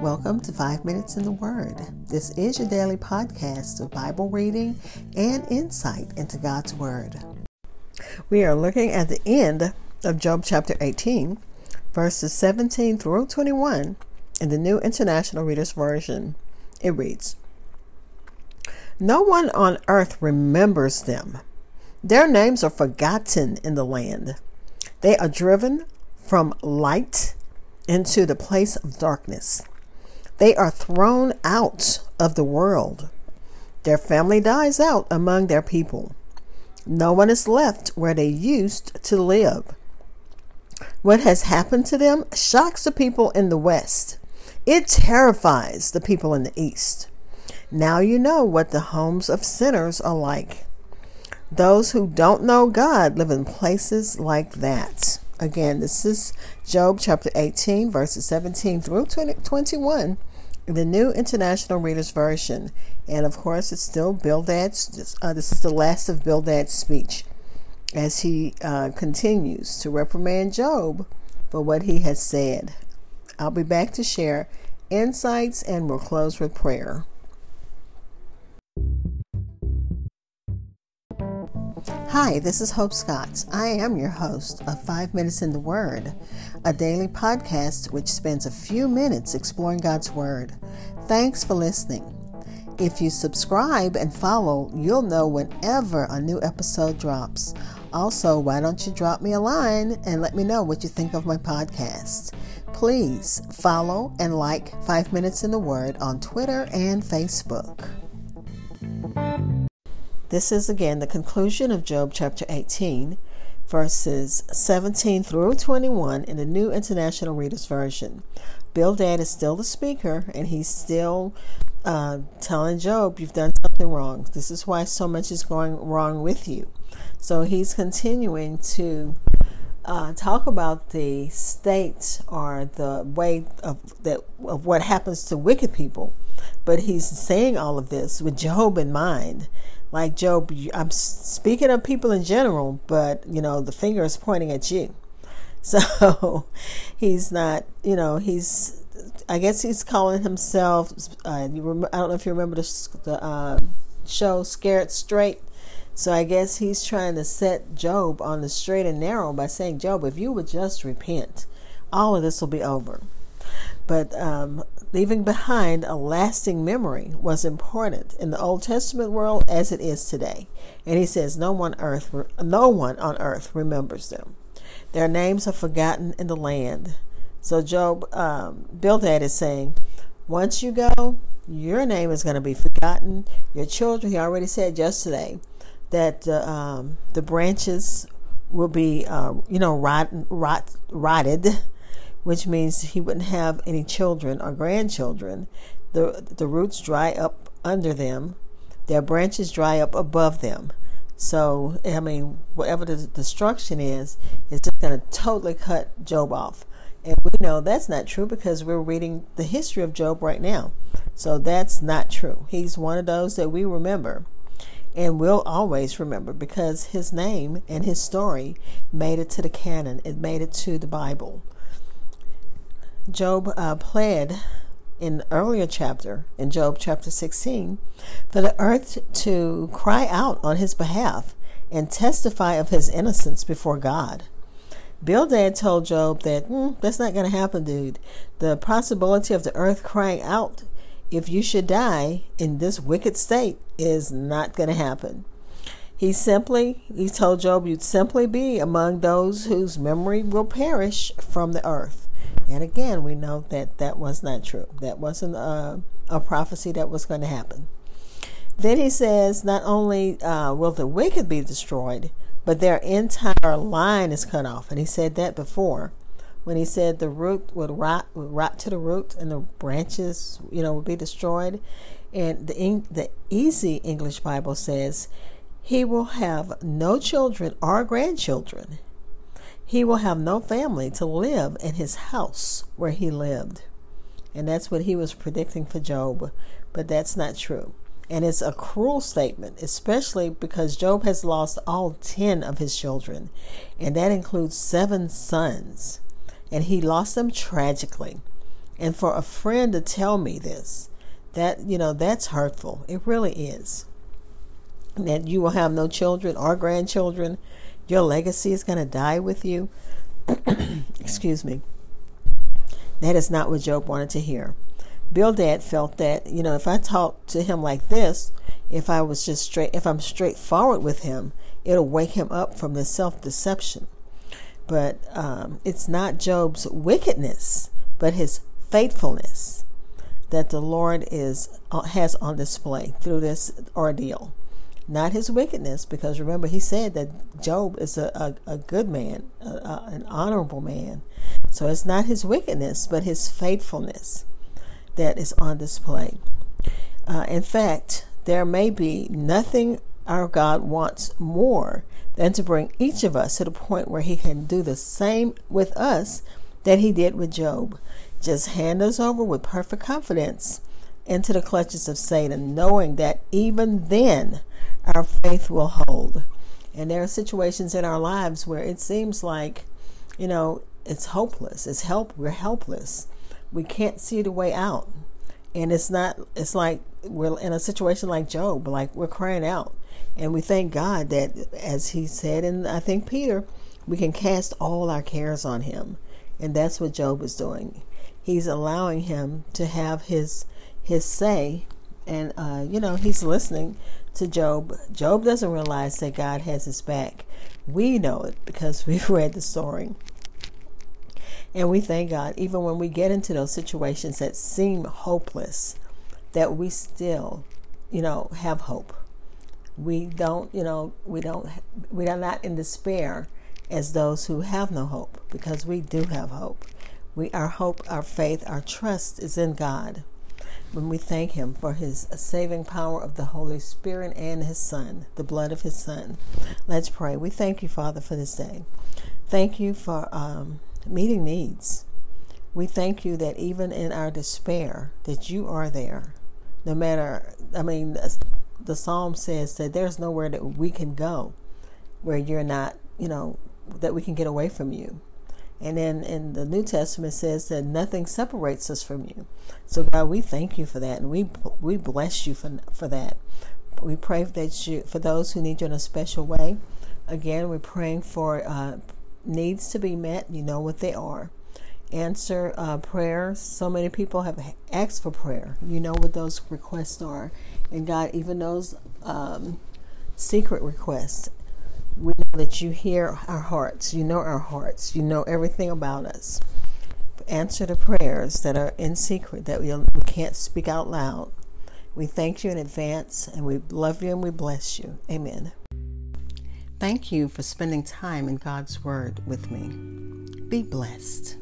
Welcome to Five Minutes in the Word. This is your daily podcast of Bible reading and insight into God's Word. We are looking at the end of Job chapter 18, verses 17 through 21 in the New International Reader's Version. It reads No one on earth remembers them. Their names are forgotten in the land. They are driven from light into the place of darkness. They are thrown out of the world. Their family dies out among their people. No one is left where they used to live. What has happened to them shocks the people in the West. It terrifies the people in the East. Now you know what the homes of sinners are like. Those who don't know God live in places like that. Again, this is Job chapter 18, verses 17 through 20, 21, the New International Reader's Version. And of course, it's still Bildad's, uh, this is the last of Bildad's speech as he uh, continues to reprimand Job for what he has said. I'll be back to share insights and we'll close with prayer. Hi, this is Hope Scott. I am your host of Five Minutes in the Word, a daily podcast which spends a few minutes exploring God's Word. Thanks for listening. If you subscribe and follow, you'll know whenever a new episode drops. Also, why don't you drop me a line and let me know what you think of my podcast? Please follow and like Five Minutes in the Word on Twitter and Facebook. This is again the conclusion of Job chapter 18, verses 17 through 21 in the New International Reader's Version. Bildad is still the speaker, and he's still uh, telling Job, You've done something wrong. This is why so much is going wrong with you. So he's continuing to uh, talk about the state or the way of that of what happens to wicked people, but he's saying all of this with Job in mind like Job, I'm speaking of people in general, but you know, the finger is pointing at you. So he's not, you know, he's, I guess he's calling himself, uh, I don't know if you remember the, the uh, show Scared Straight. So I guess he's trying to set Job on the straight and narrow by saying, Job, if you would just repent, all of this will be over. But um, leaving behind a lasting memory was important in the Old Testament world as it is today. And he says, no one earth, no one on earth remembers them. Their names are forgotten in the land. So Job, um, Bildad is saying, once you go, your name is going to be forgotten. Your children, he already said yesterday that uh, um, the branches will be, uh, you know, rot, rot, rotted which means he wouldn't have any children or grandchildren. The, the roots dry up under them, their branches dry up above them. So, I mean, whatever the destruction is, it's just going to totally cut Job off. And we know that's not true because we're reading the history of Job right now. So that's not true. He's one of those that we remember and will always remember because his name and his story made it to the canon, it made it to the Bible. Job uh, pled in earlier chapter, in Job chapter 16, for the earth to cry out on his behalf and testify of his innocence before God. Bildad told Job that mm, that's not going to happen, dude. The possibility of the earth crying out if you should die in this wicked state is not going to happen. He simply, he told Job, you'd simply be among those whose memory will perish from the earth. And again, we know that that was not true. That wasn't a, a prophecy that was going to happen. Then he says, not only uh, will the wicked be destroyed, but their entire line is cut off. And he said that before when he said the root would rot, would rot to the root and the branches, you know, would be destroyed. And the, the easy English Bible says, he will have no children or grandchildren he will have no family to live in his house where he lived. And that's what he was predicting for Job, but that's not true. And it's a cruel statement, especially because Job has lost all 10 of his children, and that includes seven sons. And he lost them tragically. And for a friend to tell me this, that, you know, that's hurtful. It really is. That you will have no children or grandchildren. Your legacy is going to die with you. Excuse me. That is not what Job wanted to hear. Bildad felt that, you know, if I talk to him like this, if I was just straight, if I'm straightforward with him, it'll wake him up from the self deception. But um, it's not Job's wickedness, but his faithfulness that the Lord is uh, has on display through this ordeal. Not his wickedness, because remember he said that Job is a, a, a good man, a, a, an honorable man. So it's not his wickedness, but his faithfulness that is on display. Uh, in fact, there may be nothing our God wants more than to bring each of us to the point where He can do the same with us that He did with Job. Just hand us over with perfect confidence into the clutches of Satan, knowing that even then our faith will hold. And there are situations in our lives where it seems like, you know, it's hopeless. It's help. We're helpless. We can't see the way out. And it's not, it's like we're in a situation like Job, like we're crying out. And we thank God that, as he said, and I think Peter, we can cast all our cares on him. And that's what Job is doing. He's allowing him to have his his say, and uh, you know he's listening to Job. Job doesn't realize that God has his back. We know it because we've read the story. And we thank God, even when we get into those situations that seem hopeless, that we still, you know, have hope we don't, you know, we don't, we are not in despair as those who have no hope because we do have hope. We, our hope, our faith, our trust is in God. When we thank Him for His saving power of the Holy Spirit and His Son, the blood of His Son. Let's pray. We thank you, Father, for this day. Thank you for um, meeting needs. We thank you that even in our despair, that you are there. No matter, I mean, the psalm says that there's nowhere that we can go where you're not, you know, that we can get away from you. And then in the New Testament says that nothing separates us from you. So God, we thank you for that, and we we bless you for for that. We pray that you for those who need you in a special way. Again, we're praying for uh, needs to be met. You know what they are. Answer uh, prayers. So many people have asked for prayer. You know what those requests are, and God even knows um, secret requests. We know that you hear our hearts. You know our hearts. You know everything about us. Answer the prayers that are in secret that we, we can't speak out loud. We thank you in advance and we love you and we bless you. Amen. Thank you for spending time in God's Word with me. Be blessed.